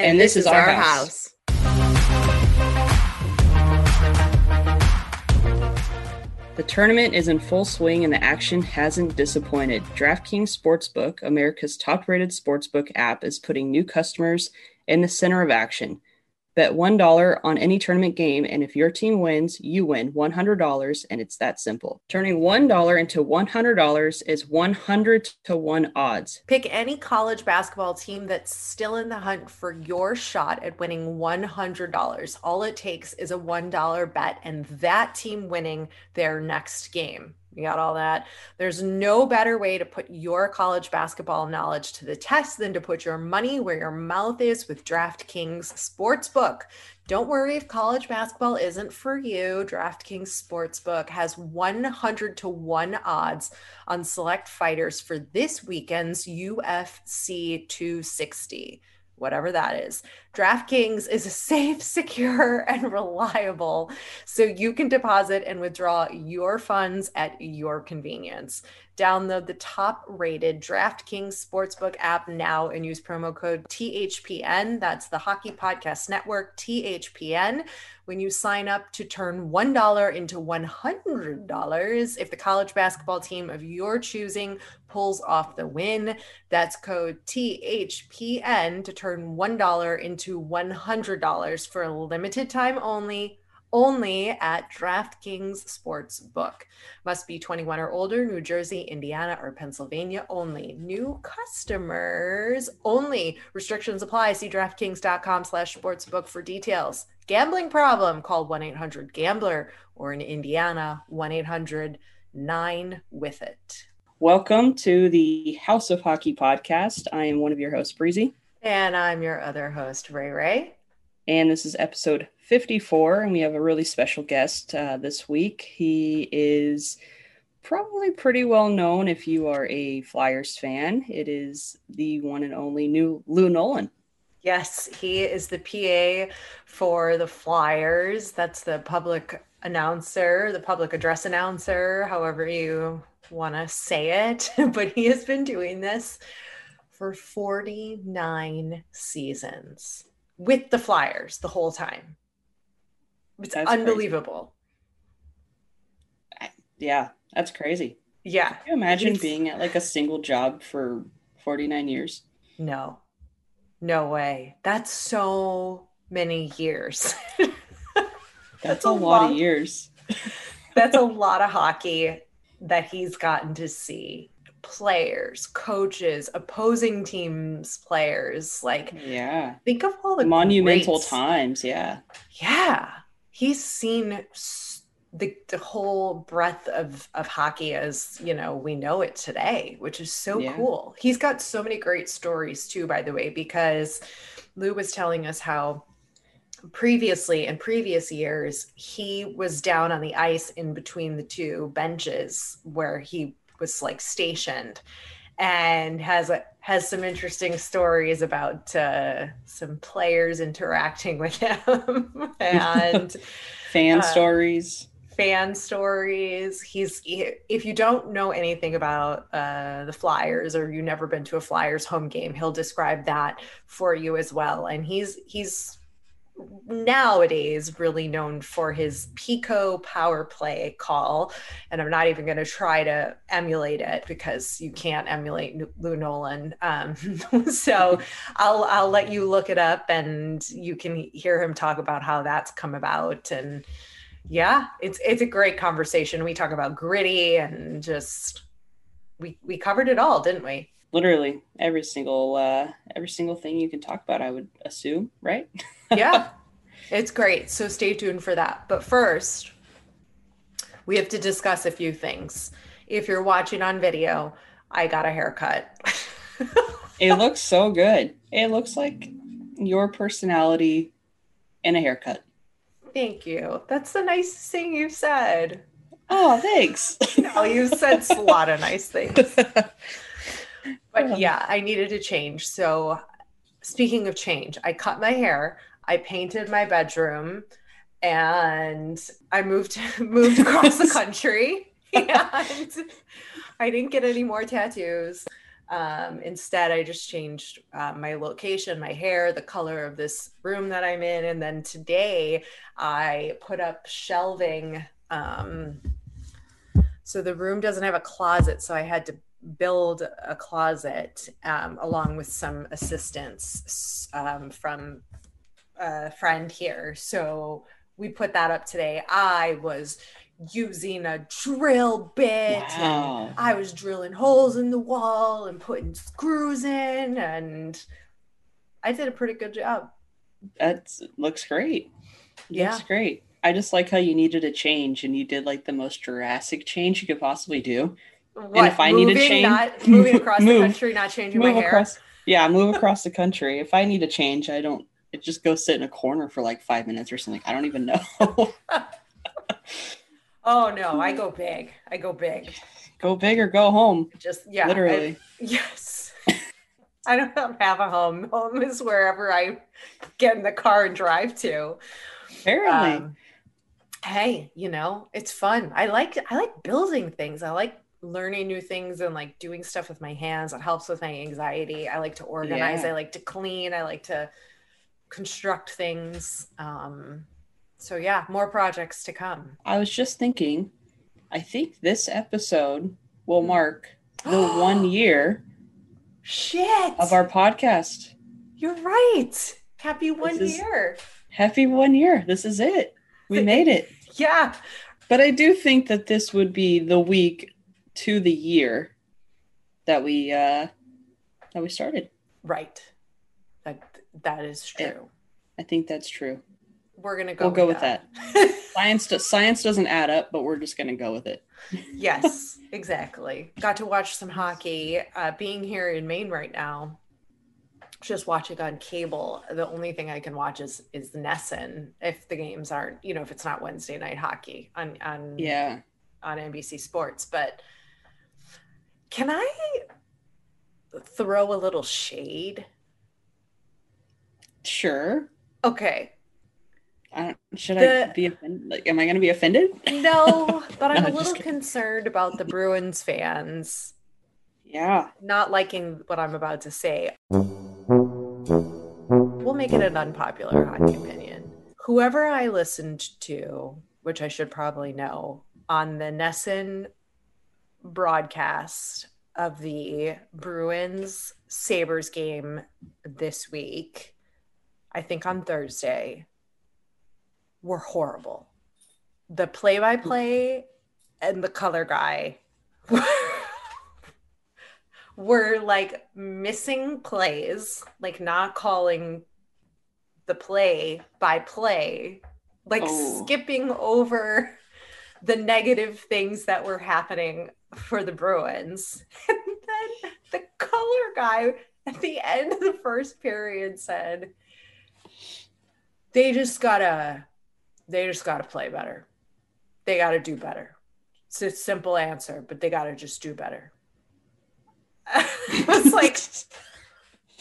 And, and this, this, is, our, our house. house. The tournament is in full swing and the action hasn't disappointed. DraftKings Sportsbook, America's top rated sportsbook app, is putting new customers in the center of action. Bet $1 on any tournament game, and if your team wins, you win $100, and it's that simple. Turning $1 into $100 is 100 to 1 odds. Pick any college basketball team that's still in the hunt for your shot at winning $100. All it takes is a $1 bet, and that team winning their next game. You got all that. There's no better way to put your college basketball knowledge to the test than to put your money where your mouth is with DraftKings Sportsbook. Don't worry if college basketball isn't for you. DraftKings Sportsbook has 100 to 1 odds on select fighters for this weekend's UFC 260 whatever that is. DraftKings is safe, secure, and reliable, so you can deposit and withdraw your funds at your convenience. Download the top rated DraftKings Sportsbook app now and use promo code THPN. That's the Hockey Podcast Network, THPN, when you sign up to turn $1 into $100 if the college basketball team of your choosing pulls off the win. That's code THPN to turn $1 into $100 for a limited time only only at DraftKings Sportsbook. Must be 21 or older, New Jersey, Indiana, or Pennsylvania only. New customers only. Restrictions apply. See DraftKings.com slash sportsbook for details. Gambling problem? Call 1-800-GAMBLER or in Indiana, 1-800-9-WITH-IT. Welcome to the House of Hockey podcast. I am one of your hosts, Breezy. And I'm your other host, Ray Ray. And this is episode 54, and we have a really special guest uh, this week. He is probably pretty well known if you are a Flyers fan. It is the one and only new Lou Nolan. Yes, he is the PA for the Flyers. That's the public announcer, the public address announcer, however you want to say it. but he has been doing this for 49 seasons with the Flyers the whole time. It's that's unbelievable. Crazy. Yeah, that's crazy. Yeah. Can you imagine it's... being at like a single job for 49 years? No. No way. That's so many years. that's, that's, a, a lot long... of years. that's a lot of hockey that he's gotten to see players, coaches, opposing teams players. Like, yeah, think of all the monumental greats. times. Yeah, yeah, he's seen the, the whole breadth of of hockey as you know we know it today, which is so yeah. cool. He's got so many great stories too, by the way, because Lou was telling us how previously in previous years he was down on the ice in between the two benches where he was like stationed and has a, has some interesting stories about uh, some players interacting with him and fan uh, stories. fan stories. He's if you don't know anything about uh, the flyers or you've never been to a flyers home game he'll describe that for you as well. And he's he's nowadays really known for his PECO power play call. And I'm not even going to try to emulate it because you can't emulate Lou Nolan. Um, so I'll, I'll let you look it up and you can hear him talk about how that's come about. And yeah, it's, it's a great conversation. We talk about gritty and just, we, we covered it all, didn't we? Literally every single, uh, every single thing you can talk about, I would assume, right? yeah, it's great. So stay tuned for that. But first, we have to discuss a few things. If you're watching on video, I got a haircut. it looks so good. It looks like your personality and a haircut. Thank you. That's the nicest thing you've said. Oh, thanks. no, you said a lot of nice things. But yeah, I needed to change. So, speaking of change, I cut my hair, I painted my bedroom, and I moved moved across the country. And I didn't get any more tattoos. Um, instead, I just changed uh, my location, my hair, the color of this room that I'm in. And then today I put up shelving. Um, so the room doesn't have a closet. So I had to build a closet um, along with some assistance um, from a friend here. So we put that up today. I was using a drill bit. Wow. I was drilling holes in the wall and putting screws in, and I did a pretty good job. That looks great. Yeah. Looks great. I just like how you needed a change and you did like the most drastic change you could possibly do. What, if I need to moving, change- not moving across the country, not changing my hair. across yeah, move across the country. If I need a change, I don't it just go sit in a corner for like five minutes or something. I don't even know. Oh no, I go big. I go big. go big or go home. Just yeah, I- Literally. yes. I don't have a home. Home is wherever I get in the car and drive to. Apparently. Um, hey, you know, it's fun. I like I like building things. I like learning new things and like doing stuff with my hands. It helps with my anxiety. I like to organize. Yeah. I like to clean. I like to construct things. Um, so yeah, more projects to come. I was just thinking, I think this episode will mark the one year Shit. of our podcast. You're right. Happy one is- year. Happy one year. This is it. We made it. Yeah. But I do think that this would be the week to the year that we uh that we started. Right. That that is true. Yeah. I think that's true. We're gonna go. We'll go with that. Science does science doesn't add up, but we're just gonna go with it. yes, exactly. Got to watch some hockey. Uh, being here in Maine right now, just watching on cable. The only thing I can watch is is the NESN if the games aren't, you know, if it's not Wednesday night hockey on on Yeah. on NBC Sports. But can I throw a little shade? Sure. Okay. I don't, should I be offended? Like, am I gonna be offended? No, but I'm No, a little concerned about the Bruins fans Yeah. not liking what I'm about to say. We'll make it an unpopular hockey opinion. Whoever I listened to, which I should probably know, on the NESN broadcast of the Bruins Sabres game this week, I think on Thursday, were horrible. The play by play and the color guy were like missing plays, like not calling the play by play, like Oh. skipping over the negative things that were happening for the Bruins. And then the color guy at the end of the first period said, they just gotta, they just gotta play better. They gotta do better. It's a simple answer, but they gotta just do better. I was like,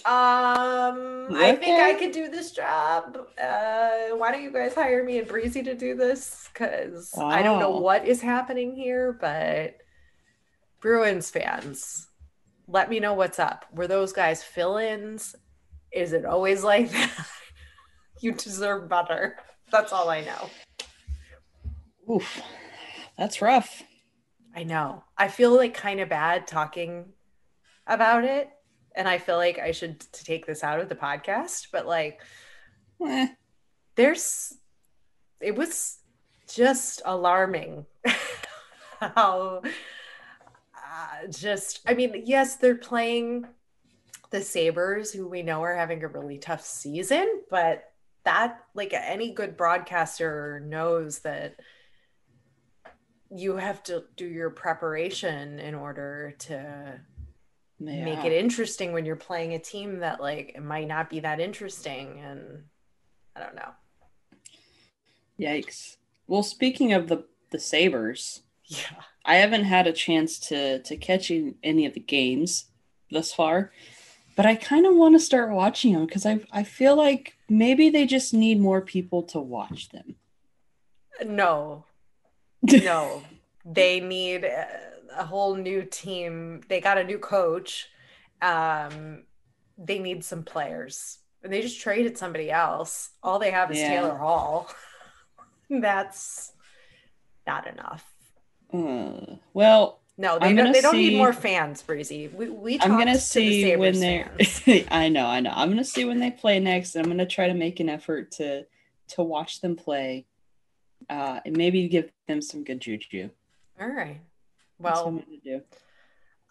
um, I think I could do this job. Uh, why don't you guys hire me and Breezy to do this? Because I don't know Oh. what is happening here, but Bruins fans, let me know what's up. Were those guys fill ins? Is it always like that? you deserve better. That's all I know. Oof. That's rough. I know. I feel like kind of bad talking about it. And I feel like I should t- take this out of the podcast, but like Eh, there's it was just alarming how uh, just I mean, yes, they're playing the Sabres, who we know are having a really tough season, but that like any good broadcaster knows that you have to do your preparation in order to yeah. make it interesting when you're playing a team that like it might not be that interesting and I don't know. Yikes. Well, speaking of the the Sabres, yeah. I haven't had a chance to to catch any of the games thus far, but I kind of want to start watching them because I I feel like maybe they just need more people to watch them. No, no, they need a, whole new team. They got a new coach. Um, they need some players. And they just traded somebody else. All they have is yeah. Taylor Hall. That's not enough. Uh, well, no, they don't. They don't see, need more fans, Breezy. We we. I'm gonna see the when they. I know, I know. I'm gonna see when they play next, and I'm gonna try to make an effort to to watch them play, uh, and maybe give them some good juju. All right. Well,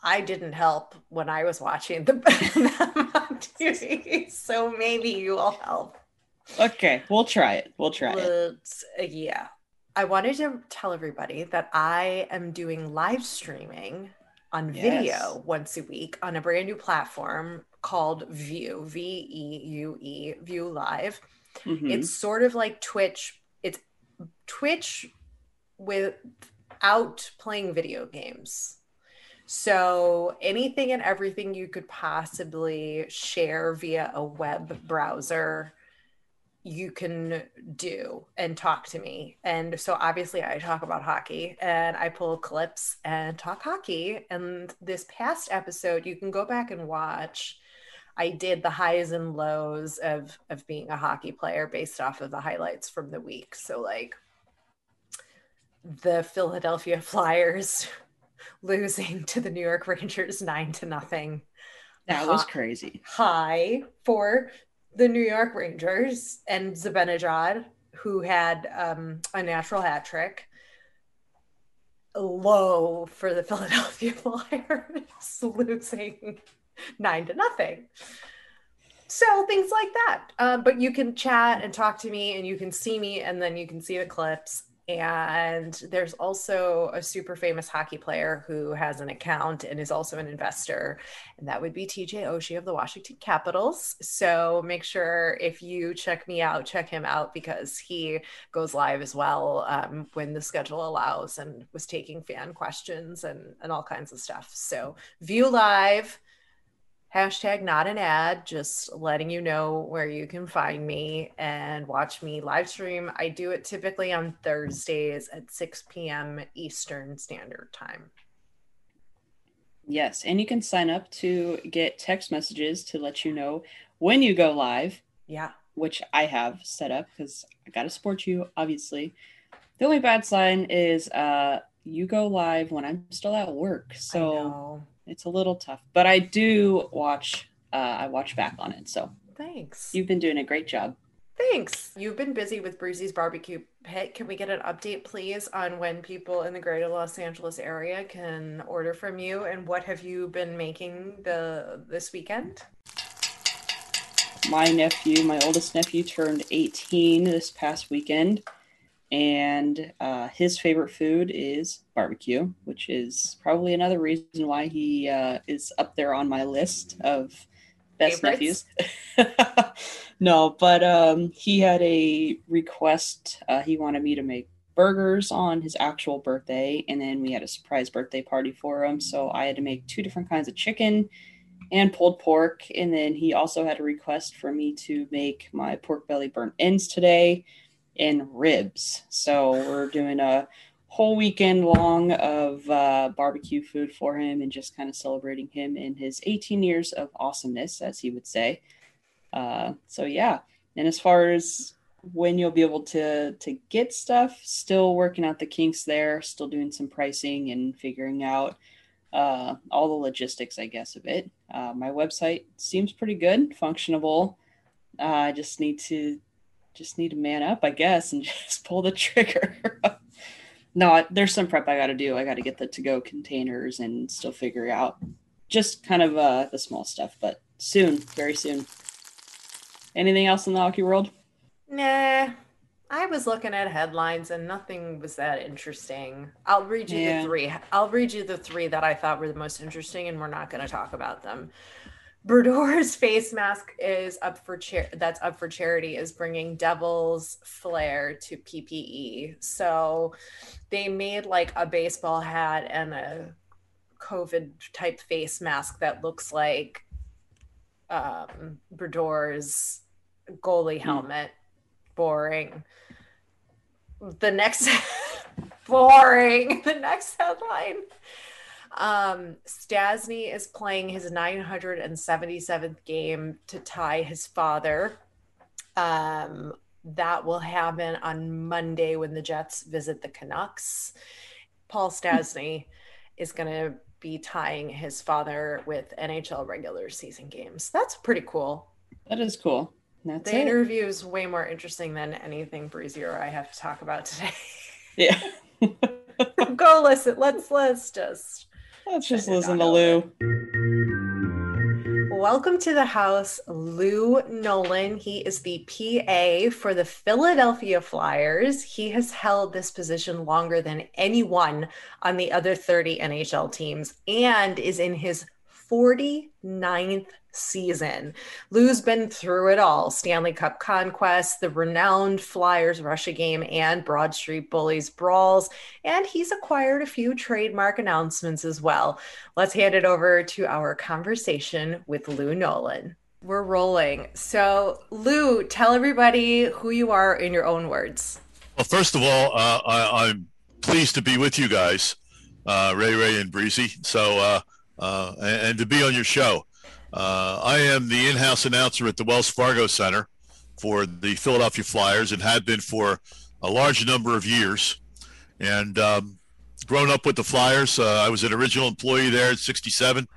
I didn't help when I was watching the TV, so maybe you will help. Okay, we'll try it. We'll try it. Yeah. I wanted to tell everybody that I am doing live streaming on yes. video once a week on a brand new platform called Veue, V E U E, Veue Live. Mm-hmm. It's sort of like Twitch. It's Twitch without playing video games. So anything and everything you could possibly share via a web browser you can do and talk to me. And so obviously I talk about hockey and I pull clips and talk hockey. And this past episode, you can go back and watch. I did the highs and lows of of being a hockey player based off of the highlights from the week. So like the Philadelphia Flyers losing to the New York Rangers 9 to nothing. That was crazy. High for the New York Rangers and Zibanejad, who had um, a natural hat trick. Low for the Philadelphia Flyers, losing nine to nothing. So things like that. Uh, but you can chat and talk to me, and you can see me, and then you can see the clips. And there's also a super famous hockey player who has an account and is also an investor. And that would be TJ Oshie of the Washington Capitals. So make sure if you check me out, check him out because he goes live as well um, when the schedule allows and was taking fan questions and, and all kinds of stuff. So view live hashtag not an ad just letting you know where you can find me and watch me live stream. I do it typically on thursdays at 6 p.m eastern standard time. Yes and you can sign up to get text messages to let you know when you go live. Yeah. Which i have set up because i gotta support you obviously. The only bad sign is uh you go live when i'm still at work so it's a little tough, but I do watch. Uh, I watch back on it. So thanks. You've been doing a great job. Thanks. You've been busy with Breezy's Barbecue Pit. Can we get an update, please, on when people in the greater Los Angeles area can order from you, and what have you been making the this weekend? My nephew, my oldest nephew, turned 18 this past weekend and uh, his favorite food is barbecue, which is probably another reason why he uh, is up there on my list of best Favorites? nephews. no, but um, he had a request. Uh, he wanted me to make burgers on his actual birthday, and then we had a surprise birthday party for him. So I had to make two different kinds of chicken and pulled pork, and then he also had a request for me to make my pork belly burnt ends today in ribs. So we're doing a whole weekend long of uh, barbecue food for him and just kind of celebrating him in his 18 years of awesomeness, as he would say. Uh, so yeah, and as far as when you'll be able to to get stuff, still working out the kinks there, still doing some pricing and figuring out uh, all the logistics, I guess, of it. Uh, my website seems pretty good, functionable. Uh, I just need to just need to man up, I guess, and just pull the trigger. no, there's some prep I got to do. I got to get the to go containers and still figure out just kind of uh, the small stuff, but soon, very soon. Anything else in the hockey world? Nah, I was looking at headlines and nothing was that interesting. I'll read you Yeah. the three. I'll read you the three that I thought were the most interesting, and we're not going to talk about them. Berdor's face mask is up for that's up for charity is bringing Devil's Flair to PPE. So they made like a baseball hat and a COVID type face mask that looks like um Berdor's goalie helmet. Boring. The next boring. The next headline. Um, Stastny is playing his 977th game to tie his father. Um, that will happen on Monday when the Jets visit the Canucks. Paul Stastny is going to be tying his father with NHL regular season games. That's pretty cool. That is cool. That's The it. interview is way more interesting than anything Breezy or I have to talk about today. Yeah. Go listen. Let's let's just Let's just listen to. Lou. welcome to the house, Lou Nolan. He is the PA for the Philadelphia Flyers. He has held this position longer than anyone on the other 30 NHL teams and is in his 49th season. Lou's been through it all Stanley Cup conquests, the renowned Flyers Russia game, and Broad Street Bullies brawls. And he's acquired a few trademark announcements as well. Let's hand it over to our conversation with Lou Nolan. We're rolling. So, Lou, tell everybody who you are in your own words. Well, first of all, uh, I, I'm pleased to be with you guys, uh, Ray Ray and Breezy. So, uh, uh, and, and to be on your show. Uh, I am the in-house announcer at the Wells Fargo Center for the Philadelphia Flyers and had been for a large number of years. And um, grown up with the Flyers, uh, I was an original employee there at 67,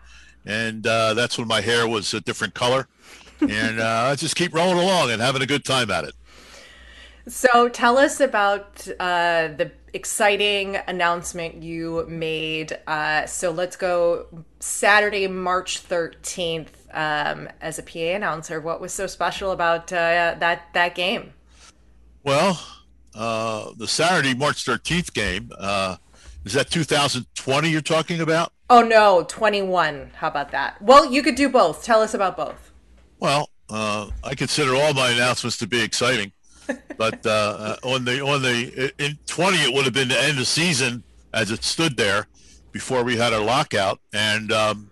and uh, that's when my hair was a different color. and uh, I just keep rolling along and having a good time at it. So, tell us about uh, the exciting announcement you made. Uh, so, let's go Saturday, March 13th, um, as a PA announcer. What was so special about uh, that, that game? Well, uh, the Saturday, March 13th game, uh, is that 2020 you're talking about? Oh, no, 21. How about that? Well, you could do both. Tell us about both. Well, uh, I consider all my announcements to be exciting, but uh, uh, on the on the in 20 it would have been the end of season as it stood there before we had our lockout and um,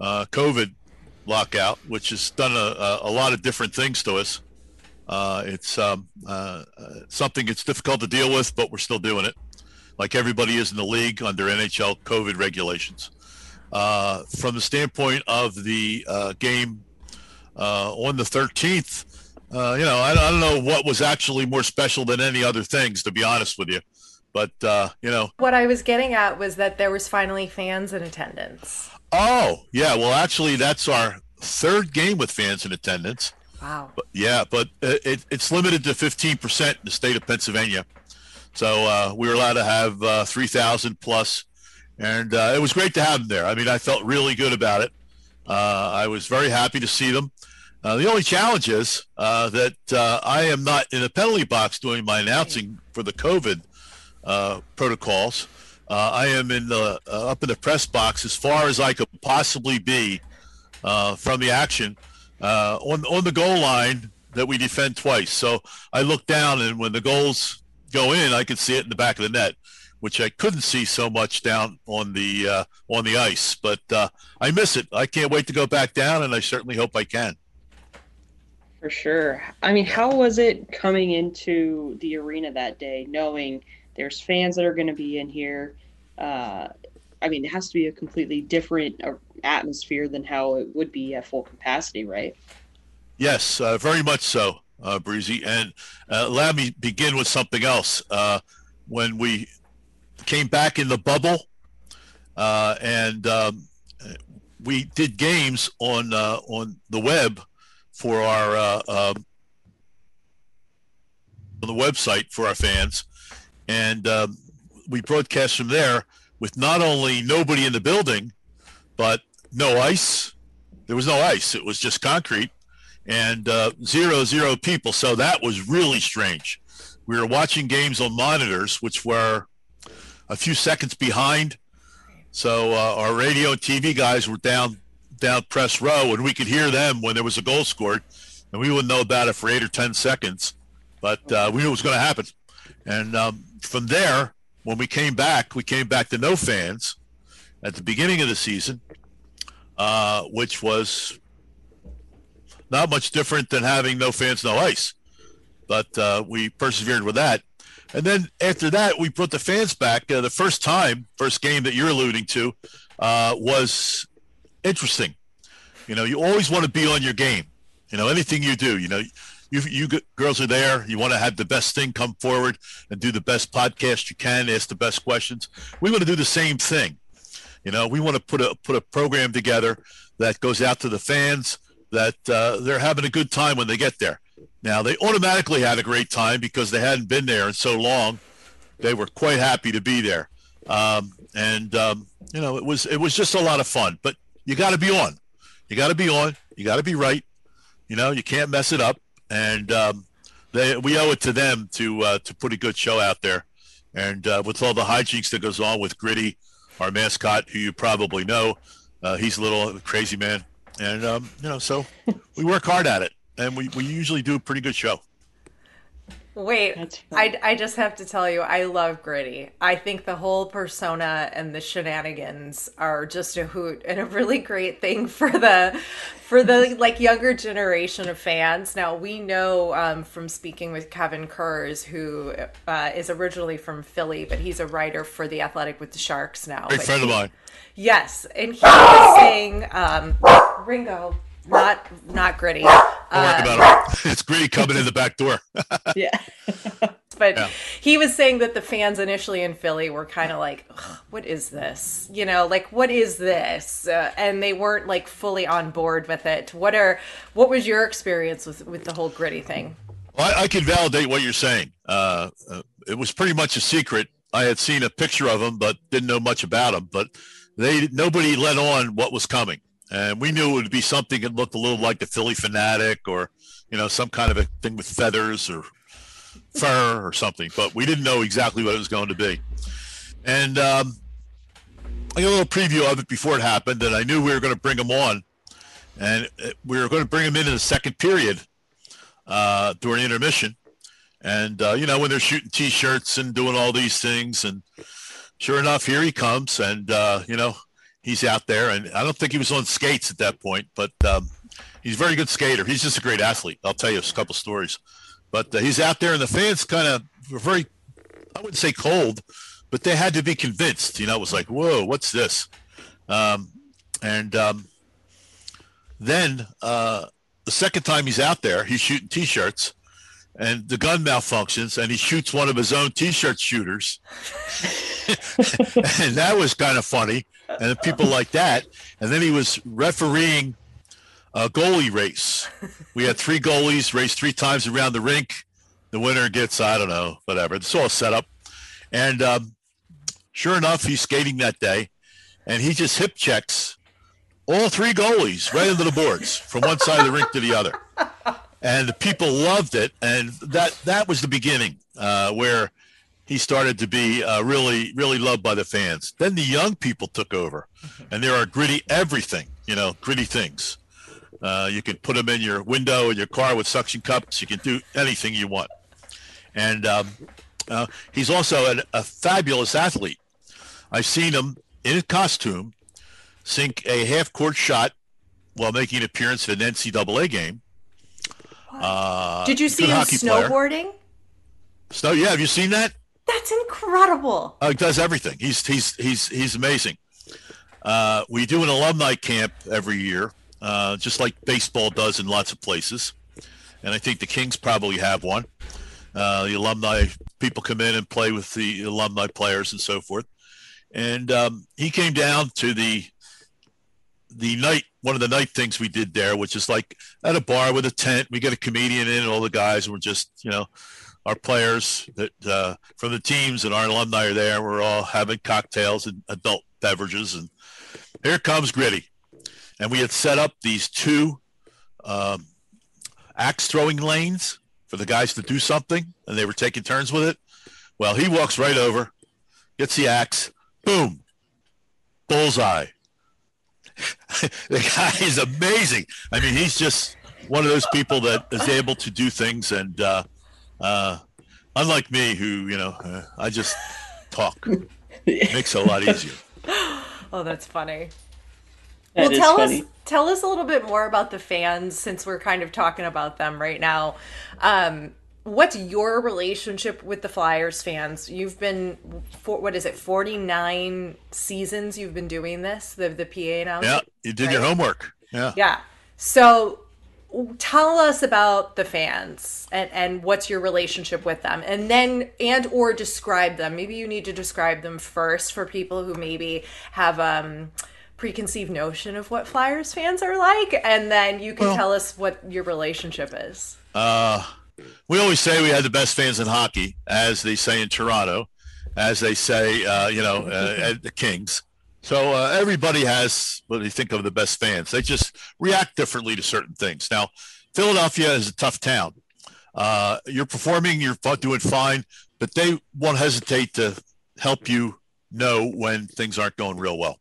uh, COVID lockout, which has done a, a, lot of different things to us. Uh, it's um, uh, uh, something it's difficult to deal with, but we're still doing it, like everybody is in the league under NHL COVID regulations. From the standpoint of the game on the 13th, uh, you know, I, I don't know what was actually more special than any other things, to be honest with you. But uh, you know, What I was getting at was that there was finally fans in attendance. oh yeah, well, actually, that's our third game with fans in attendance. Wow. But yeah, but it, it, it's limited to 15% in the state of Pennsylvania. So uh, we were allowed to have uh, 3,000 plus, and uh, it was great to have them there. I mean, I felt really good about it. Uh, I was very happy to see them. Uh, the only challenge is uh, that uh, I am not in the penalty box doing my announcing for the COVID uh, protocols. Uh, I am in the uh, up in the press box as far as I could possibly be uh, from the action uh, on on the goal line that we defend twice. So I look down, and when the goals go in, I can see it in the back of the net, which I couldn't see so much down on the uh, on the ice. But uh, I miss it. I can't wait to go back down, and I certainly hope I can. For sure. I mean, how was it coming into the arena that day, knowing there's fans that are going to be in here? Uh, I mean, it has to be a completely different uh, atmosphere than how it would be at full capacity, right? Yes, uh, very much so, uh, Breezy. And uh, let me begin with something else. Uh, when we came back in the bubble, uh, and um, we did games on on the web for our uh, um, on the website for our fans, and um, we broadcast from there with not only nobody in the building, but no ice. There was no ice; it was just concrete and uh, zero zero people. So that was really strange. we were watching games on monitors, which were a few seconds behind. So uh, our radio and TV guys were down down press row, and we could hear them when there was a goal scored, and we wouldn't know about it for eight or ten seconds, but uh, we knew it was going to happen. And um, from there, when we came back, we came back to no fans at the beginning of the season, uh, which was not much different than having no fans, no ice. But uh, we persevered with that. And then after that, we brought the fans back. Uh, the first time, first game that you're alluding to, uh, was interesting. You know, you always want to be on your game. You know, anything you do, you know, you you girls are there. You want to have the best thing come forward and do the best podcast you can, ask the best questions. We want to do the same thing. You know, we want to put a put a program together that goes out to the fans that uh, they're having a good time when they get there. Now they automatically had a great time because they hadn't been there in so long. They were quite happy to be there, um, and um, you know it was it was just a lot of fun. But you got to be on, you got to be on, you got to be right. You know you can't mess it up, and um, they we owe it to them to uh, to put a good show out there. And uh, with all the hijinks that goes on with Gritty, our mascot, who you probably know, uh, he's a little crazy man, and um, you know so we work hard at it and we, we usually do a pretty good show. Wait, I, I just have to tell you, I love Gritty. I think the whole persona and the shenanigans are just a hoot and a really great thing for the for the like younger generation of fans. Now we know um, from speaking with Kevin Kurz, who uh, is originally from Philly, but he's a writer for the Athletic with the Sharks now. Great friend he, of mine. Yes, and he was saying, um, Ringo, not not gritty. Don't uh, worry about it. It's gritty coming in the back door. yeah. but yeah. he was saying that the fans initially in Philly were kind of like, "What is this?" You know, like, "What is this?" Uh, and they weren't like fully on board with it. What are what was your experience with with the whole gritty thing? Well, I, I can validate what you're saying. Uh, uh, it was pretty much a secret. I had seen a picture of him, but didn't know much about him. But they nobody let on what was coming and we knew it would be something that looked a little like the Phillie Phanatic or you know some kind of a thing with feathers or fur or something, but we didn't know exactly what it was going to be. And um, I got a little preview of it before it happened, and I knew we were going to bring him on, and we were going to bring him in in the second period uh, during intermission. And uh, you know when they're shooting T-shirts and doing all these things, and sure enough, here he comes, and uh, you know he's out there, and I don't think he was on skates at that point, but um, he's a very good skater. He's just a great athlete. I'll tell you a couple stories, but uh, he's out there, and the fans kind of were very, I wouldn't say cold, but they had to be convinced. You know, it was like, whoa, what's this? Um, and um, then uh, the second time he's out there, he's shooting t-shirts and the gun malfunctions and he shoots one of his own t-shirt shooters and that was kind of funny and people like that. And then he was refereeing a goalie race. We had three goalies race three times around the rink. The winner gets i don't know whatever. It's all set up. And um, sure enough he's skating that day. And he just hip checks all three goalies right into the boards from one side of the rink to the other. And the people loved it. And that that was the beginning uh, where he started to be uh, really really loved by the fans. Then the young people took over, and there are gritty everything, you know, gritty things. Uh, you can put them in your window in your car with suction cups. You can do anything you want. And um, uh, he's also an, a fabulous athlete. I've seen him in a costume sink a half court shot while making an appearance at an NCAA game uh, Did you see him snowboarding? Player. Snow, yeah. Have you seen that? That's incredible. Uh, he does everything. He's he's he's he's amazing. Uh, we do an alumni camp every year, uh, just like baseball does in lots of places, and I think the Kings probably have one. Uh, the alumni people come in and play with the alumni players and so forth. And um, he came down to the the night one of the night things we did there, which is like at a bar with a tent, we get a comedian in, and all the guys were just you know our players that uh, from the teams and our alumni are there. We're all having cocktails and adult beverages, and here comes Gritty, and we had set up these two um, axe throwing lanes for the guys to do something, and they were taking turns with it. Well, he walks right over, gets the axe, boom, bullseye. the guy is amazing. I mean, he's just one of those people that is able to do things, and uh, uh, unlike me, who you know, uh, I just talk. It Makes it a lot easier. Oh, that's funny. That well, tell funny. us tell us a little bit more about the fans since we're kind of talking about them right now. Um, what's your relationship with the Flyers fans? You've been for, what is it, forty nine seasons? You've been doing this, the the PA announcement. Yeah, you did your homework. Yeah. Yeah. So tell us about the fans and, and what's your relationship with them. And then and or describe them. Maybe you need to describe them first for people who maybe have um preconceived notion of what flyers fans are like. And then you can Well- tell us what your relationship is. Uh, we always say we had the best fans in hockey, as they say in Toronto, as they say, uh, you know, uh, at the Kings. So uh, everybody has what they think of the best fans. They just react differently to certain things. Now, Philadelphia is a tough town. Uh, you're performing, you're doing fine, but they won't hesitate to help you know when things aren't going real well.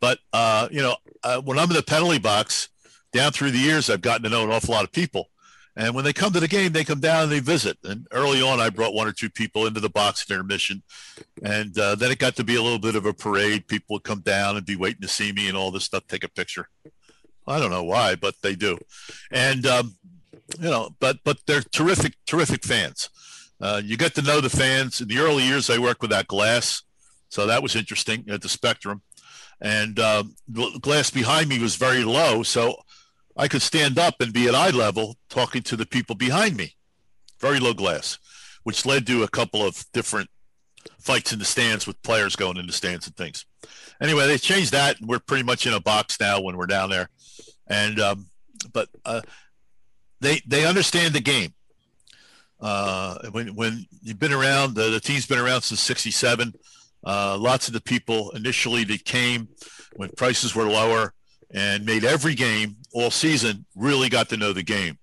But uh, you know, uh, when I'm in the penalty box, down through the years, I've gotten to know an awful lot of people. And when they come to the game, they come down and they visit. And early on, I brought one or two people into the box at intermission. And uh, then it got to be a little bit of a parade. People would come down and be waiting to see me and all this stuff, take a picture. I don't know why, but they do. And, um, you know, but but they're terrific, terrific fans. Uh, you get to know the fans. In the early years, I worked with that glass. So that was interesting at the Spectrum. And uh, the glass behind me was very low. So I could stand up and be at eye level talking to the people behind me. Very low glass, which led to a couple of different fights in the stands with players going in the stands and things. Anyway, they changed that, and we're pretty much in a box now when we're down there. And um, but uh, they they understand the game. Uh, when when you've been around, the, the team's been around since '67. Uh, lots of the people initially that came when prices were lower and made every game all season really got to know the game.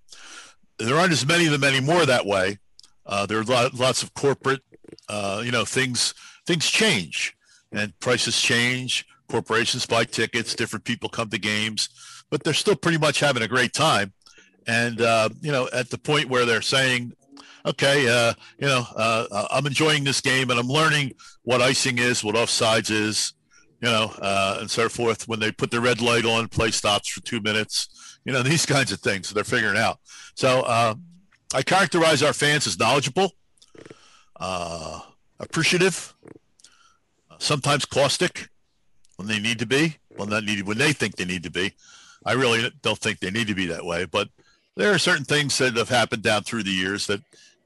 There aren't as many of them anymore that way. Uh, there are lot, lots of corporate, uh, you know, things things change and prices change. Corporations buy tickets. Different people come to games, but they're still pretty much having a great time. And uh, you know, at the point where they're saying, "Okay, uh, you know, uh, I'm enjoying this game and I'm learning what icing is, what offsides is, you know, uh, and so forth. When they put the red light on, play stops for two minutes, you know, these kinds of things they're figuring out. So uh, I characterize our fans as knowledgeable, uh, appreciative, sometimes caustic when they need to be, well, not needed when they think they need to be. I really don't think they need to be that way, but there are certain things that have happened down through the years that,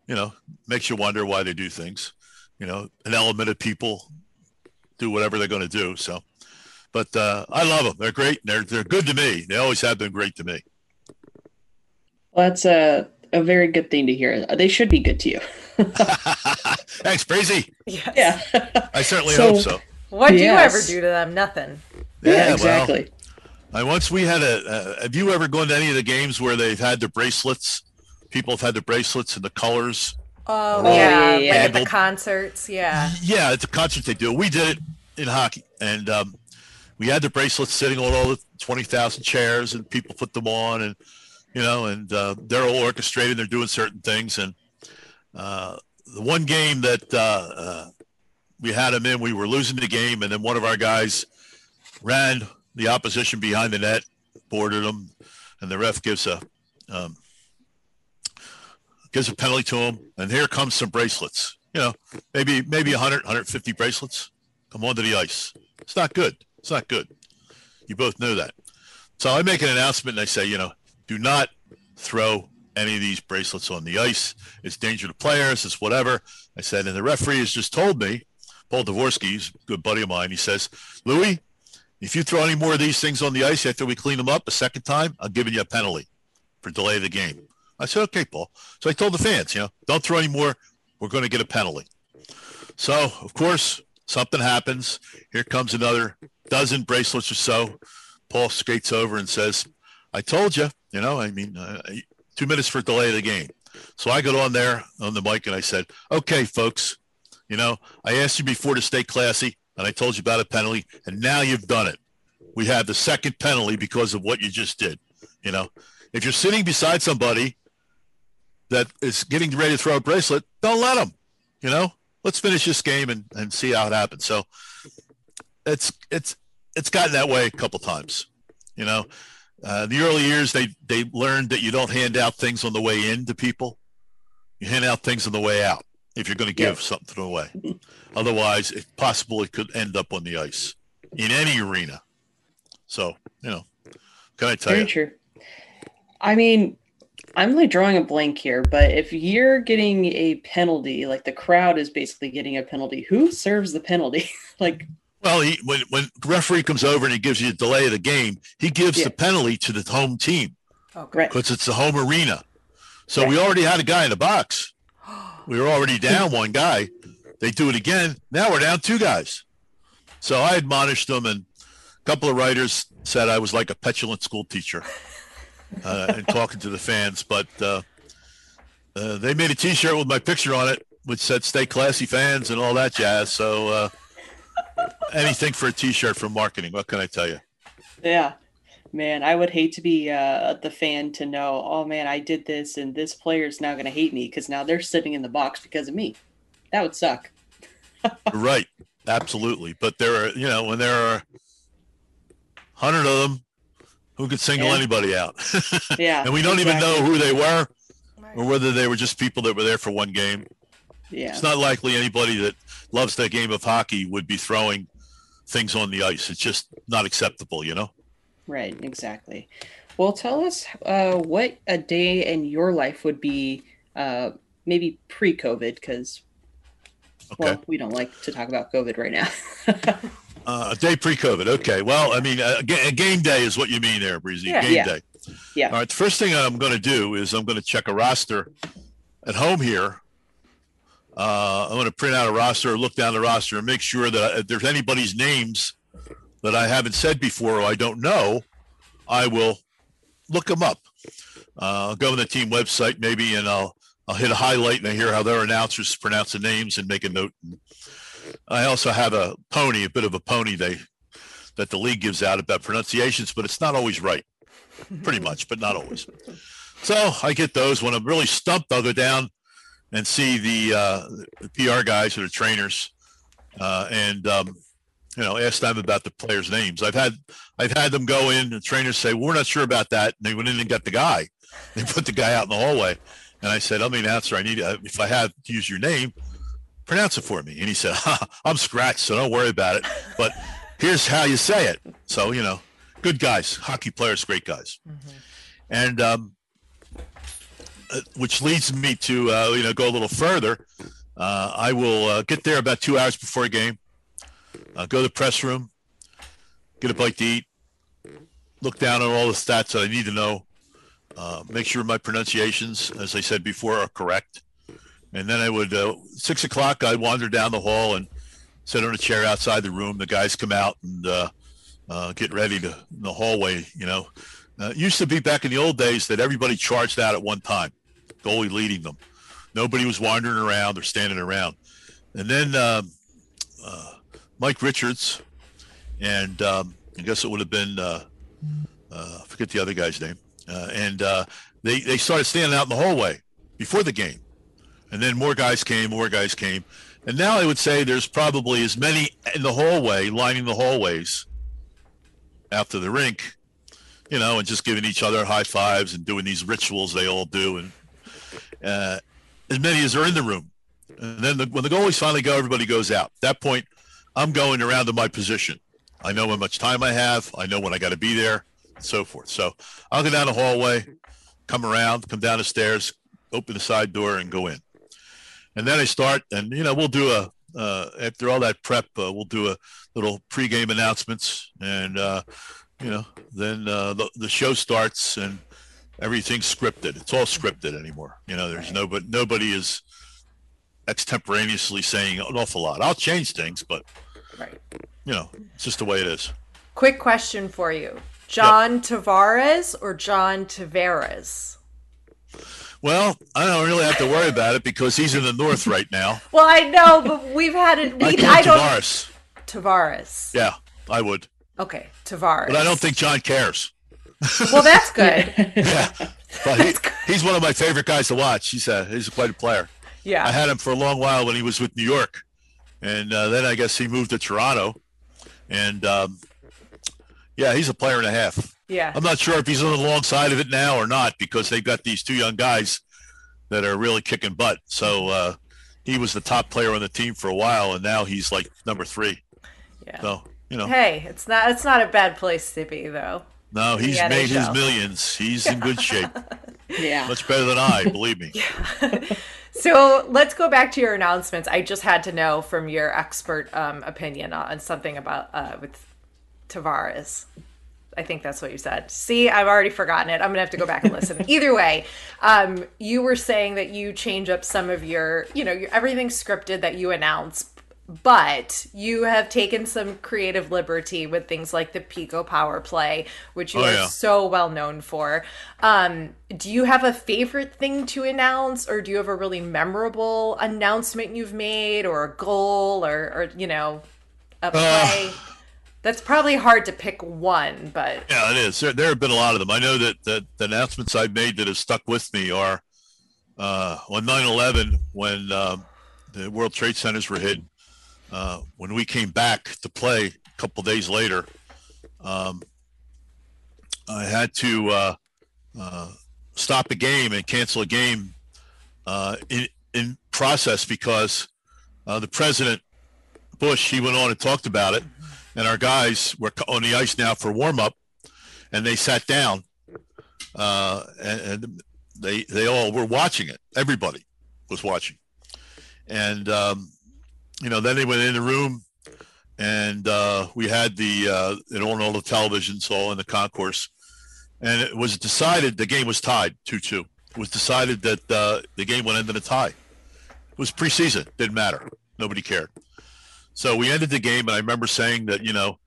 you know, makes you wonder why they do things. You know, an element of people do whatever they're going to do. So, but uh, I love them. They're great. They're they're good to me. They always have been great to me. Well, that's a, a very good thing to hear. They should be good to you. Thanks, Crazy. yes Yeah. I certainly So- hope so. what do Yes. you ever do to them nothing yeah, well, exactly. I once we had a. Uh, have you ever gone to any of the games where they've had the bracelets? People have had the bracelets and the colors. Oh, Oh, yeah, yeah, like at the concerts yeah Yeah, at the concert they do. We did it in hockey, and um, we had the bracelets sitting on all the twenty thousand chairs, and people put them on, and you know, and uh, they're all orchestrated. They're doing certain things, and uh, the one game that uh, uh, we had them in, we were losing the game, and then one of our guys ran the opposition behind the net, boarded them, and the ref gives a um, gives a penalty to him, and here comes some bracelets. You know, maybe maybe 100, 150 bracelets come onto the ice. It's not good. It's not good. You both know that. So I make an announcement and I say, you know, do not throw any of these bracelets on the ice. It's danger to players. It's whatever. I said, and the referee has just told me, Paul Devorski, he's a good buddy of mine. He says, Louis, if you throw any more of these things on the ice after we clean them up a second time, I'm giving you a penalty for delay of the game. I said, okay, Paul. So I told the fans, you know, don't throw any more. We're going to get a penalty. So, of course, something happens. Here comes another dozen bracelets or so. Paul skates over and says, I told you, you know, I mean, uh, two minutes for delay of the game. So I got on there on the mic and I said, "Okay, folks, you know, I asked you before to stay classy, and I told you about a penalty, and now you've done it. We have the second penalty because of what you just did. You know, if you're sitting beside somebody that is getting ready to throw a bracelet, don't let them. You know, let's finish this game and, and see how it happens. So it's it's it's gotten that way a couple times. You know, uh, the early years they they learned that you don't hand out things on the way in to people. You hand out things on the way out if you're going to give something away. Otherwise, it's possible it could end up on the ice in any arena. So you know, can I tell Very you? true. I mean, I'm like drawing a blank here, but if you're getting a penalty, like the crowd is basically getting a penalty, who serves the penalty? like, Well, he, when when referee comes over and he gives you a delay of the game, he gives Yeah. the penalty to the home team oh, Okay. right? because it's the home arena. So Right. we already had a guy in the box. We were already down one guy. They do it again. Now we're down two guys. So I admonished them, and a couple of writers said I was like a petulant school teacher uh, and talking to the fans. But uh, uh, they made a T-shirt with my picture on it, which said "Stay classy, fans" and all that jazz. So uh, anything for a T-shirt from marketing. What can I tell you? Yeah. Man, I would hate to be uh, the fan to know, oh man, I did this and this player is now going to hate me because now they're sitting in the box because of me. That would suck. Right. Absolutely. But there are, you know, when there are hundred of them, who could single Yeah. anybody out? Yeah. and we don't even know who they were or whether they were just people that were there for one game. Yeah. It's not likely anybody that loves that game of hockey would be throwing things on the ice. It's just not acceptable, you know? Right, exactly. Well, tell us uh, what a day in your life would be, uh, maybe pre-COVID, because Okay. well, we don't like to talk about COVID right now. Uh, a day pre-COVID. Okay. Well, I mean, a, a game day is what you mean there, Breezy. Yeah. game Yeah. day. Yeah. All right. The first thing I'm going to do is I'm going to check a roster at home here. Uh, I'm going to print out a roster, look down the roster, and make sure that if there's anybody's names that I haven't said before or I don't know, I will look them up. Uh, I'll go on the team website maybe, and I'll I'll hit a highlight and I hear how their announcers pronounce the names and make a note. I also have a pony, a bit of a pony they that the league gives out about pronunciations, but it's not always right. Pretty much, but not always. So I get those. When I'm really stumped, I'll go down and see the, uh, the PR guys or the trainers, uh, and um, you know, ask them about the players' names. I've had I've had them go in and trainers say, well, "We're not sure about that." And they went in and got the guy. They put the guy out in the hallway, and I said, "I'm the announcer. I need uh, if I have to use your name, pronounce it for me." And he said, ha, "I'm scratched, so don't worry about it." But here's how you say it. So you know, good guys, hockey players, great guys, and um, uh, which leads me to uh, you know go a little further. Uh, I will uh, get there about two hours before a game. Uh, go to the press room, get a bite to eat, look down on all the stats that I need to know, uh, make sure my pronunciations, as I said before, are correct. And then I would uh, six o'clock. I'd wander down the hall and sit on a chair outside the room. The guys come out and uh, uh, get ready to in the hallway. You know, uh, it used to be back in the old days that everybody charged out at one time, goalie leading them. Nobody was wandering around or standing around. And then um, uh, Mike Richards, and um, I guess it would have been uh, uh, forget the other guy's name, and they they started standing out in the hallway before the game, and then more guys came, more guys came, and now I would say there's probably as many in the hallway lining the hallways after the rink, you know, and just giving each other high fives and doing these rituals they all do, and uh, as many as are in the room. And then the, when the goalies finally go, everybody goes out. At that point, I'm going around to my position. I know how much time I have. I know when I got to be there, and so forth. So I'll go down the hallway, come around, come down the stairs, open the side door, and go in. And then I start, and you know, we'll do a uh, after all that prep, uh, we'll do a little pregame announcements, and uh, you know, then uh, the the show starts, and everything's scripted. It's all scripted anymore. You know, there's no but nobody is extemporaneously saying an awful lot. I'll change things, but Right. you know, it's just the way it is. Quick question for you. John Tavares or John Tavares? Well, I don't really have to worry about it because he's in the north right now. Well, I know, but we've had it. I We, call I don't. Tavares. Tavares. Yeah, I would, Okay, Tavares. but I don't think John cares. Well, that's good. Yeah, but he, he's one of my favorite guys to watch. He's a he's quite a player. Yeah, I had him for a long while when he was with New York, and uh, then I guess he moved to Toronto, and um, yeah, he's a player and a half. Yeah. I'm not sure if he's on the long side of it now or not because they've got these two young guys that are really kicking butt. So uh, he was the top player on the team for a while, and now he's like number three. Yeah. So you know, Hey, it's not. It's not a bad place to be, though. no, he's made his millions. He's in good shape, Yeah. much better than I, believe me. So let's go back to your announcements. I just had to know from your expert um, opinion on something about uh, with Tavares. I think that's what you said. See, I've already forgotten it. I'm gonna have to go back and listen. Either way, um, you were saying that you change up some of your, you know, your, everything's scripted that you announce, but you have taken some creative liberty with things like the PECO Power Play, which you Oh, are yeah. so well known for. Um, do you have a favorite thing to announce, or do you have a really memorable announcement you've made, or a goal, or, or you know, a play? That's probably hard to pick one, but Yeah, it is. There, there have been a lot of them. I know that, that the announcements I've made that have stuck with me are uh, on 9/11 when um, the World Trade Centers were hit. Uh, when we came back to play a couple days later, um, I had to uh, uh, stop a game and cancel a game uh, in in process because uh, the president Bush he went on and talked about it, and our guys were on the ice now for warm up, and they sat down, uh, and, and they they all were watching it. Everybody was watching, and um, you know then they went in the room, and uh, we had the uh, it on all the televisions all in the concourse, and it was decided the game was tied two two. It was decided that uh, the game would end in a tie. It was preseason, didn't matter. Nobody cared. So we ended the game, and I remember saying that you know,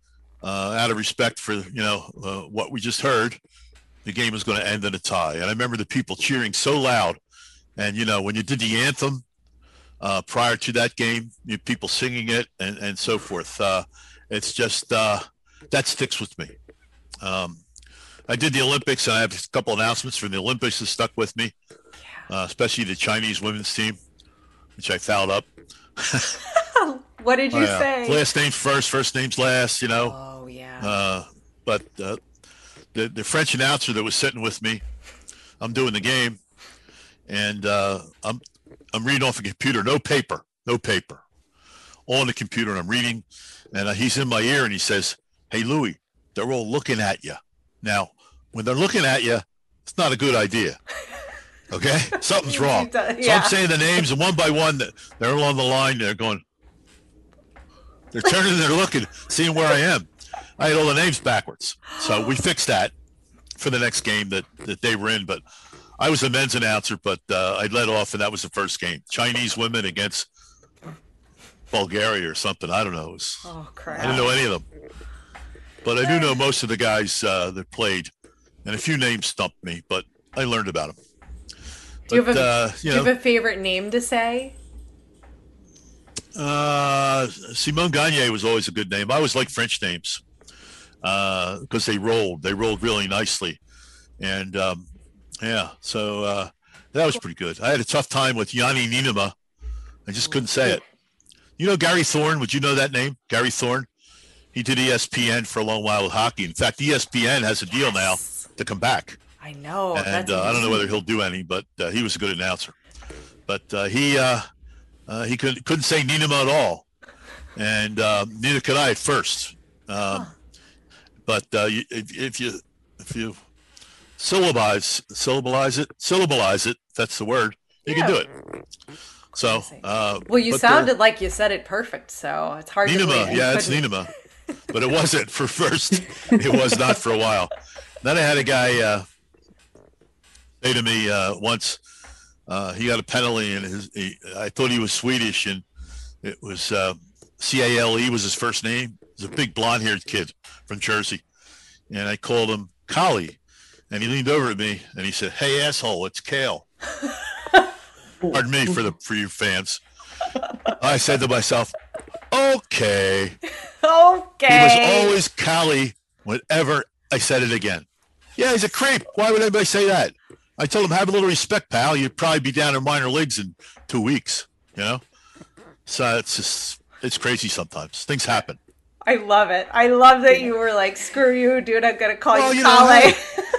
uh, out of respect for you know uh, what we just heard, the game was going to end in a tie. And I remember the people cheering so loud, and you know when you did the anthem uh, prior to that game, you people singing it and and so forth. Uh, it's just uh, that sticks with me. Um, I did the Olympics, and I have a couple announcements from the Olympics that stuck with me, uh, especially the Chinese women's team, which I fouled up. what did you yeah. say? Last name first, first name's last, you know. Oh yeah. Uh, but uh, the the French announcer that was sitting with me, I'm doing the game, and uh, I'm I'm reading off a computer, no paper, no paper, on the computer, and I'm reading, and uh, he's in my ear, and he says, "Hey Louis, they're all looking at you. Now, when they're looking at you, it's not a good idea. Okay, something's wrong. So. I'm saying the names, and one by one, they're along the line. They're going. They're turning. They're looking, seeing where I am. I had all the names backwards, so we fixed that for the next game that that they were in. But I was the men's announcer, but uh, I led off, and that was the first game. Chinese women against Bulgaria or something. I don't know. Was, oh I crap. didn't know any of them, but I do know most of the guys uh, that played, and a few names stumped me, but I learned about them. Do you have a- uh, you Do know, you have a favorite name to say? Uh, Simon Gagne was always a good name. I always like French names because they rolled. They rolled really nicely, and um, yeah, so uh, that was pretty good. I had a tough time with Janne Niinimaa. I just couldn't say it. You know Gary Thorne? Would you know that name? Gary Thorne. He did ESPN for a long while with hockey. In fact, ESPN has a deal now to come back I know. and uh, I don't know whether he'll do any, but uh, he was a good announcer. But uh, he uh, he couldn't couldn't say Niinimaa at all, and uh, neither could I at first. Um, But uh, you, if, if you if you syllabize syllabalize it syllabalize it, that's the word. You can do it. So uh, Well, you uh, sounded like you said it perfect, so it's hard to Niinimaa, yeah, it's. Niinimaa, but it wasn't for first. It was not for a while. Then I had a guy uh, say to me uh, once. Uh, he got a penalty, and his, he, I thought he was Swedish, and it was uh, C A L E was his first name. He's a big blonde-haired kid from Jersey, and I called him Collie, and he leaned over at me and he said, "Hey, asshole, it's Kale." Pardon me for the for you fans. I said to myself, okay. Okay. He was always Cali whenever I said it again. Yeah, he's a creep. Why would anybody say that? I told him, have a little respect, pal. You'd probably be down in minor leagues in two weeks, you know? So it's just, it's crazy sometimes. Things happen. I love it. I love that you were like, screw you, dude. I'm going to call Well, you you know, Kale.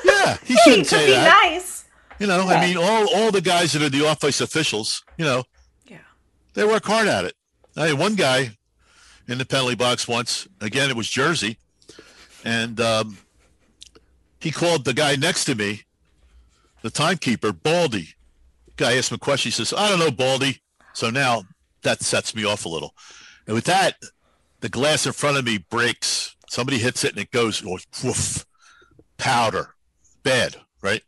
Yeah, he shouldn't to say be that. nice. You know, Yeah. I mean, all, all the guys that are the office officials, you know, Yeah. they work hard at it. I had one guy in the penalty box once. Again, it was Jersey, and um, he called the guy next to me, the timekeeper, Baldy. Guy asked him a question. He says, "I don't know, Baldy." So now that sets me off a little. And with that, the glass in front of me breaks. Somebody hits it and it goes woof, powder, bad, right?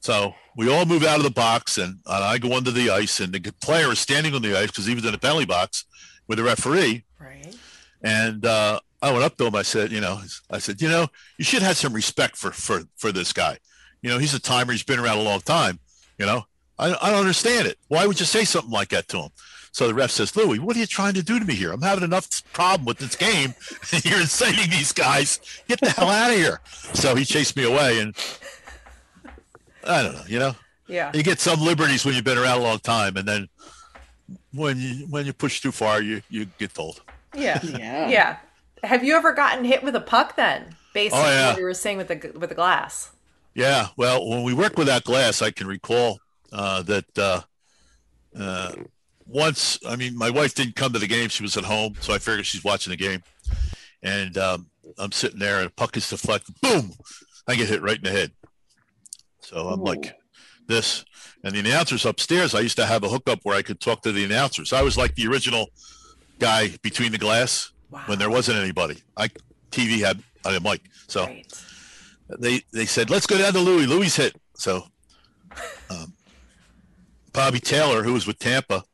So we all move out of the box, and, and I go under the ice, and the player is standing on the ice because he was in the penalty box with the referee. Right. And uh, I went up to him. I said, you know, I said, you know, you should have some respect for for for this guy. You know, he's a timer. He's been around a long time. You know, I, I don't understand it. Why would you say something like that to him? So the ref says, Louis, what are you trying to do to me here? I'm having enough problem with this game. and You're inciting these guys. Get the hell out of here. So he chased me away, and I don't know. You know, Yeah. you get some liberties when you've been around a long time, and then when you when you push too far, you you get told. Yeah. Yeah. Yeah. Have you ever gotten hit with a puck then? Basically, Oh, yeah. what you were saying with the with the glass. Yeah, well, when we worked with that glass, I can recall uh, that uh, uh, once. I mean, my wife didn't come to the game; she was at home, so I figured she's watching the game. And um, I'm sitting there, and a puck is deflected. Boom! I get hit right in the head. So I'm like this, and the announcers upstairs. I used to have a hookup where I could talk to the announcers. I was like the original guy between the glass Wow. when there wasn't anybody. I TV had I had a mic, so Right. They they said let's go down to Louis. Louis hit. So um, Bobby Taylor, who was with Tampa,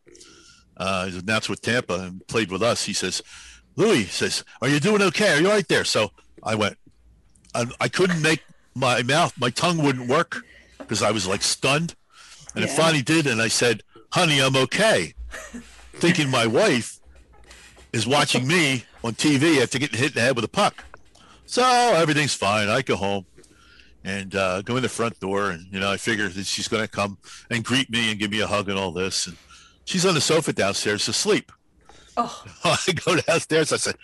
uh, he's announced with Tampa and played with us. He says, Louis says, "Are you doing okay? Are you right there?" So I went. I, I couldn't make my mouth, my tongue wouldn't work because I was like stunned, and it Yeah. finally did. And I said, "Honey, I'm okay," thinking my wife is watching me on TV after getting hit in the head with a puck. So everything's fine. I go home and uh, go in the front door, and you know I figure that she's going to come and greet me and give me a hug and all this. And she's on the sofa downstairs asleep. Oh, I go downstairs. I said,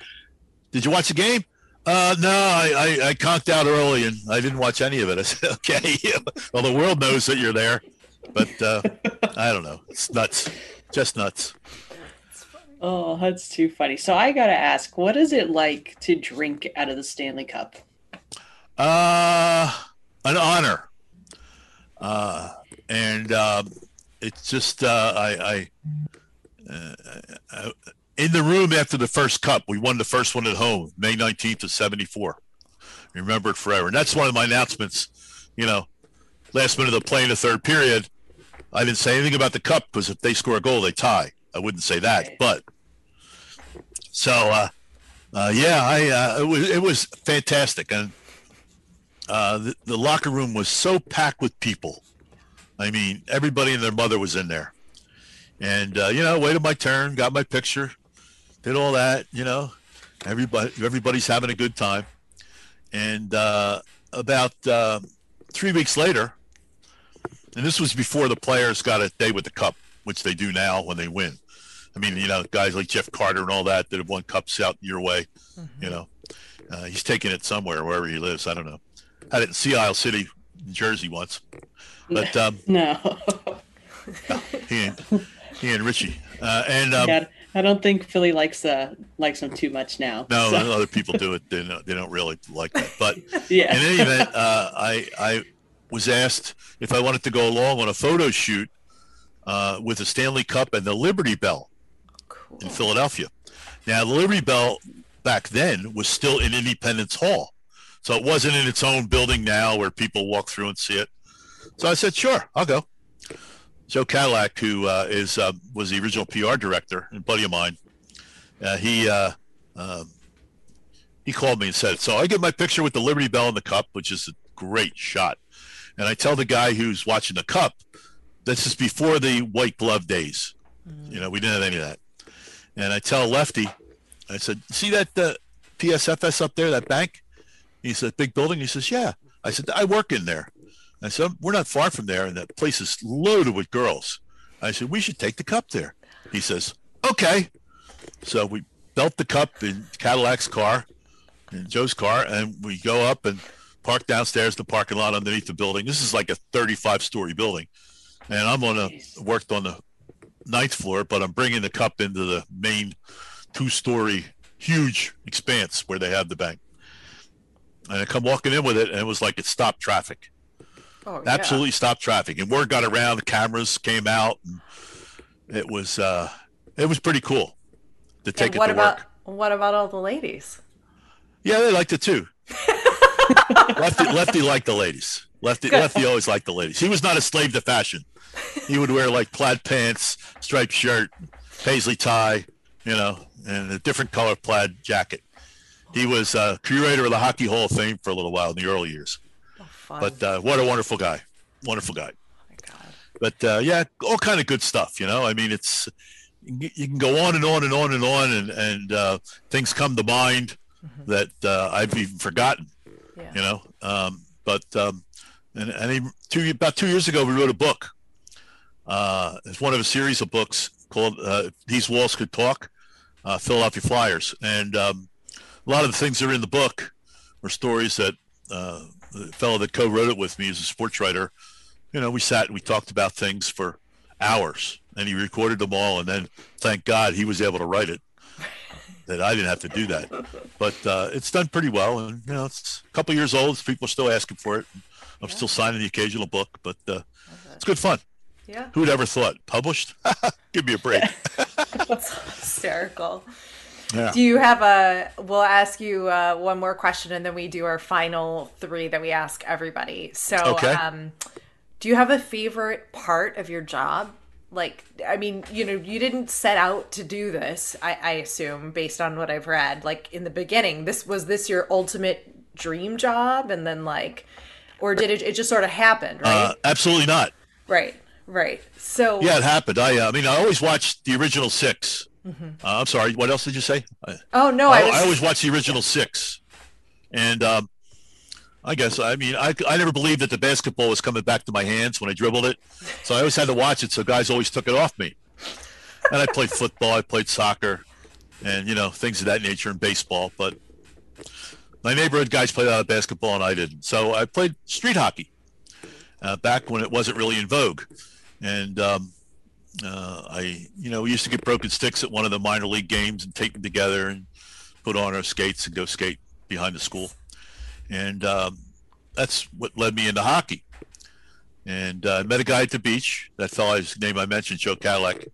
"Did you watch the game?" Uh, no, I, I, I conked out early and I didn't watch any of it. I said, "Okay, well the world knows that you're there, but uh, I don't know. It's nuts, just nuts." Oh, that's too funny. So I gotta ask, what is it like to drink out of the Stanley Cup? Uh, an honor. Uh, and um, it's just uh, I, I uh, uh, in the room after the first cup. We won the first one at home, May nineteenth of '74. Remember it forever. And that's one of my announcements. You know, last minute of the play in the third period, I didn't say anything about the cup because if they score a goal, they tie. I wouldn't say that, but so uh, uh, yeah, I uh, it was it was fantastic, and uh, the, the locker room was so packed with people. I mean, everybody and their mother was in there, and uh, you know, waited my turn, got my picture, did all that. You know, everybody everybody's having a good time, and uh, about uh, three weeks later, and this was before the players got a day with the cup, which they do now when they win. I mean, you know, guys like Jeff Carter and all that that have won cups out your way. You know, uh, he's taking it somewhere wherever he lives. I don't know. I didn't see Isle City, New Jersey once, but um, No, he and he and Richie uh, and um, Yeah, I don't think Philly likes uh likes him too much now. no, So, other people do it. They don't, they don't really like that. But yeah, in any event, uh, I I was asked if I wanted to go along on a photo shoot uh, with the Stanley Cup and the Liberty Bell cool. in Philadelphia. Now, the Liberty Bell back then was still in Independence Hall, so it wasn't in its own building now where people walk through and see it. So I said, "Sure, I'll go." Joe Kadlec, who uh, is uh, was the original PR director and buddy of mine, uh, he uh, um, he called me and said, "So I get my picture with the Liberty Bell and the cup, which is a great shot." And I tell the guy who's watching the cup, this is before the white glove days. You know, we didn't have any of that. And I tell Lefty, I said, "See that uh, PSFS up there, that bank?" He said, "Big building." He says, "Yeah." I said, "I work in there." I said, "We're not far from there, and that place is loaded with girls." I said, "We should take the cup there." He says, "Okay." So we belt the cup in Kadlec's car, in Joe's car, and we go up and park downstairs the parking lot underneath the building. This is like a 35 story building. And I'm on a worked on the ninth floor, but I'm bringing the cup into the main two story huge expanse where they have the bank. And I come walking in with it, and it was like it stopped traffic. Oh, Absolutely stopped traffic. And word got around, the cameras came out, and it was uh, it was pretty cool to take And it what to about work. what about all the ladies? Yeah, they liked it too. Lefty, Lefty liked the ladies. Lefty, Lefty always liked the ladies. He was not a slave to fashion. He would wear like plaid pants, striped shirt, paisley tie, you know, and a different color plaid jacket. He was uh, curator of the Hockey Hall of Fame for a little while in the early years. Oh. But uh, what a wonderful guy, wonderful guy. oh my God. But uh, yeah, all kind of good stuff. You know, I mean, it's you can go on and on and on and on, and and uh, things come to mind that uh, I've even forgotten. Yeah. You know, um, but um, and, and he, two about two years ago we wrote a book. Uh, it's one of a series of books called uh, "These Walls Could Talk," uh, Philadelphia Flyers, and um, a lot of the things that are in the book were stories that uh, the fellow that co-wrote it with me is a sports writer. You know, we sat and we talked about things for hours, and he recorded them all, and then thank God he was able to write it. That I didn't have to do that, but uh, it's done pretty well, and you know, it's a couple years old. People are still asking for it. I'm still signing the occasional book, but uh, it's good fun. Yeah. Who'd ever thought published? Give me a break. That's hysterical. Yeah. Do you have a? We'll ask you uh, one more question, and then we do our final three that we ask everybody. So, Okay. um, do you have a favorite part of your job? Like, I mean, you know, you didn't set out to do this. I, I assume, based on what I've read, like in the beginning, this was this your ultimate dream job, and then like, or did it? It just sort of happened, right? Uh, absolutely not. right. Right. So, Yeah, it happened. I, uh, I mean, I always watched the original 6 Uh, I'm sorry. What else did you say? Oh no, I, I was. I always watched the original six, and um, I guess I mean I, I never believed that the basketball was coming back to my hands when I dribbled it, so I always had to watch it. So guys always took it off me, and I played football, I played soccer, and you know things of that nature, and baseball. But my neighborhood guys played a lot of basketball, and I didn't. So I played street hockey uh, back when it wasn't really in vogue, and um, uh, I, you know, we used to get broken sticks at one of the minor league games and take them together and put on our skates and go skate behind the school. And um, that's what led me into hockey. And uh, I met a guy at the beach, that fellow's name I mentioned, Joe Kadlec,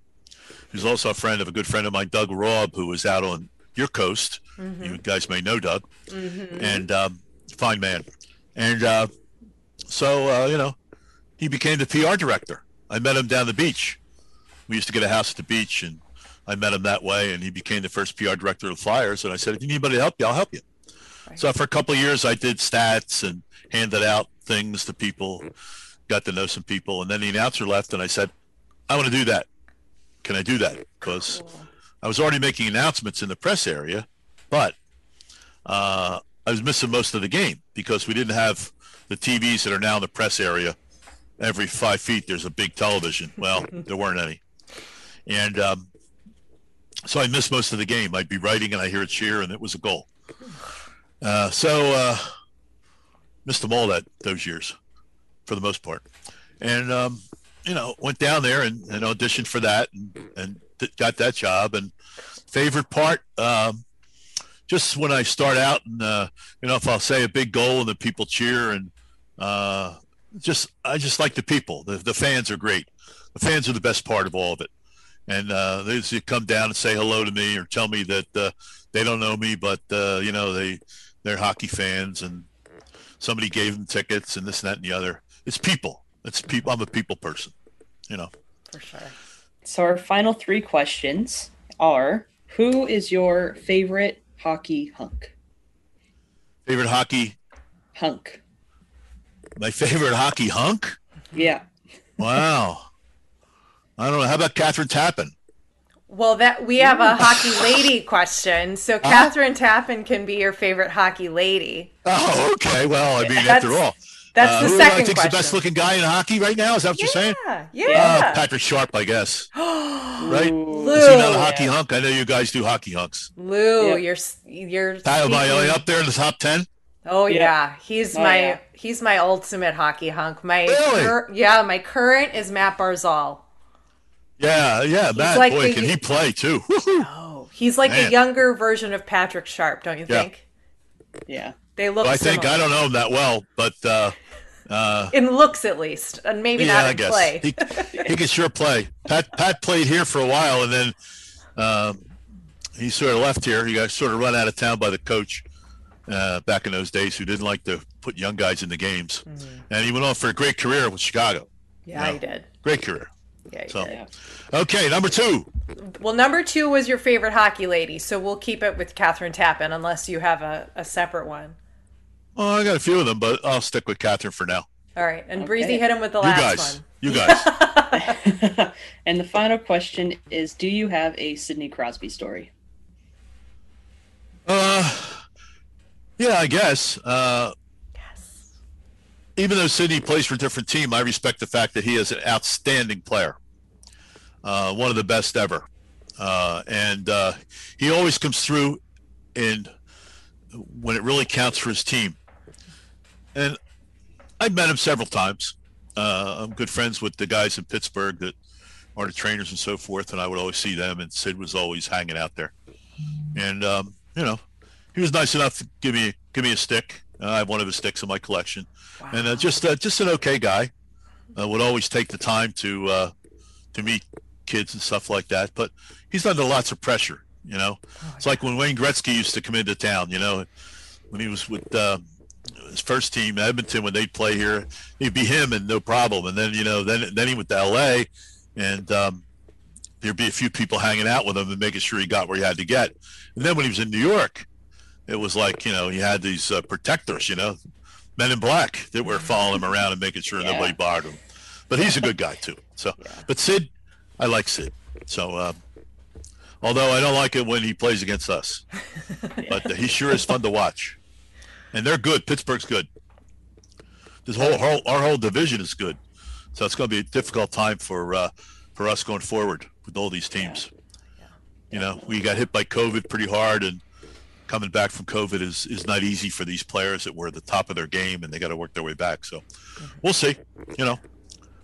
who's also a friend of a good friend of mine, Doug Robb, who was out on your coast. You guys may know Doug. And um, fine man. And uh, so, uh, you know, he became the PR director. I met him down the beach. We used to get a house at the beach and I met him that way and he became the first PR director of the Flyers and I said if you need anybody to help you I'll help you. So for a couple of years I did stats and handed out things to people got to know some people. And then the announcer left and I said I want to do that. Can I do that? Because I was already making announcements in the press area but uh, I was missing most of the game because we didn't have the TVs that are now in the press area every five feet there's a big television well there weren't any and um, so I missed most of the game. I'd be writing and I hear a cheer, and it was a goal. Uh, so uh, missed them all that those years, for the most part. And um, you know, went down there and, and auditioned for that, and, and th- got that job. And favorite part, um, just when I start out, and uh, you know, if I'll say a big goal and the people cheer, and uh, just I just like the people. The, the fans are great. The fans are the best part of all of it and uh, they just come down and say hello to me or tell me that uh, they don't know me, but uh, you know they they're hockey fans and somebody gave them tickets and this and that and the other. It's people. It's people. I'm a people person. You know. for sure. So our final three questions are: Who is your favorite hockey hunk? Favorite hockey. Hunk. My favorite hockey hunk. Yeah. Wow. I don't know. How about Kathryn Tappen? Well, that we have a hockey lady question. So uh-huh. Kathryn Tappen can be your favorite hockey lady. Oh, okay. Well, I mean, after all, that's uh, the who second I think's question. the best looking guy in hockey right now? Is that what you're saying? Yeah, Uh, yeah. Patrick Sharp, I guess. right? Ooh. Is he not a Lou. hockey hunk? I know you guys do hockey hunks. Lou, Yep. you're you're. Pat, am I up there in the top ten? Oh Yep. yeah, he's Oh, my yeah. he's my ultimate hockey hunk. My Really? cur- yeah, my current is Matt Barzal. Yeah, yeah. Matt, like boy, the- can he play too? Woo-hoo. Oh, he's like a younger version of Patrick Sharp, don't you Yeah. think? Yeah. They look. Well, I think. I don't know him that well, but uh, uh, in looks at least, and maybe yeah, not I in guess play. he he can sure play. Pat Pat played here for a while, and then um, he sort of left here. He got sort of run out of town by the coach uh, back in those days, who didn't like to put young guys in the games, and he went on for a great career with Chicago. yeah, no. he did. Great career. Yeah, So- did. Okay, number two. Well, number two was your favorite hockey lady, so we'll keep it with Kathryn Tappen unless you have a, a separate one. Well, I got a few of them, but I'll stick with Kathryn for now. All right, and Okay. Breezy hit him with the You last guys, one. you guys. and the final question is Do you have a Sidney Crosby story? Uh, yeah, I guess. Uh, Yes. even though Sidney plays for a different team, I respect the fact that he is an outstanding player, uh, one of the best ever, uh, and uh, he always comes through in when it really counts for his team. And I've met him several times. Uh, I'm good friends with the guys in Pittsburgh that are the trainers and so forth, and I would always see them. And Sid was always hanging out there, and um, you know, he was nice enough to give me give me a stick. Uh, I have one of his sticks in my collection Wow. and uh, just uh, just an okay guy. Uh, would always take the time to uh, to meet kids and stuff like that. But he's under lots of pressure. You know, it's like when Wayne Gretzky used to come into town. You know, when he was with uh, his first team, Edmonton, when they'd play here, it'd be him and no problem. And then you know, then then he went to L.A. and um, there'd be a few people hanging out with him and making sure he got where he had to get. And then when he was in New York, it was like you know he had these uh, protectors. You know, men in black that were following him around and making sure Yeah. nobody bothered him. But he's a good guy too. So, Yeah. but Sid, I like Sid. So, um, although I don't like it when he plays against us, but uh, he sure is fun to watch. And they're good. Pittsburgh's good. This whole, whole our whole division is good. So it's going to be a difficult time for uh, for us going forward with all these teams. You know, we got hit by COVID pretty hard, and coming back from COVID is is not easy for these players that were at the top of their game, and they got to work their way back. So we'll see. You know,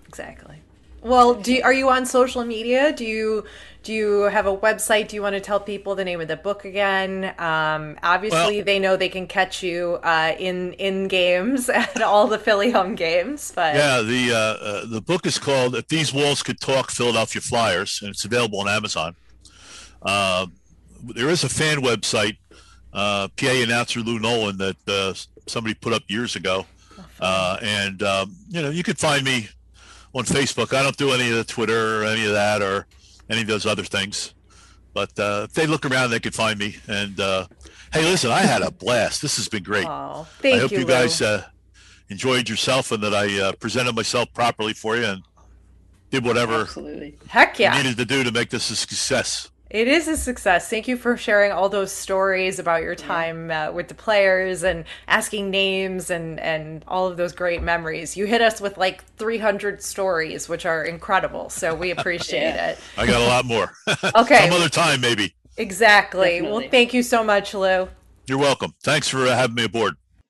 Exactly. Well, do you, are you on social media? Do you do you have a website? Do you want to tell people the name of the book again? Um, obviously, Well- they know they can catch you uh, in in games at all the Philly home games. But yeah. The uh, uh, the book is called "If These Walls Could Talk: Philadelphia Flyers," and it's available on Amazon. Uh, there is a fan website, uh, PA announcer Lou Nolan, that uh, somebody put up years ago, uh, and um, you know you could find me on Facebook. I don't do any of the Twitter or any of that or any of those other things, but uh, if they look around, they could find me. And uh, hey, listen, I had a blast. This has been great. oh, thank I hope you, you, guys uh, enjoyed yourself and that I uh, presented myself properly for you and did whatever Absolutely. Heck yeah! needed to do to make this a success. It is a success. Thank you for sharing all those stories about your time uh, with the players and asking names and and all of those great memories. You hit us with like 300 stories, which are incredible. So we appreciate Yeah. it. I got a lot more. Okay. Some other time, maybe. Exactly. Definitely. Well, thank you so much, Lou. You're welcome. Thanks for uh, having me aboard.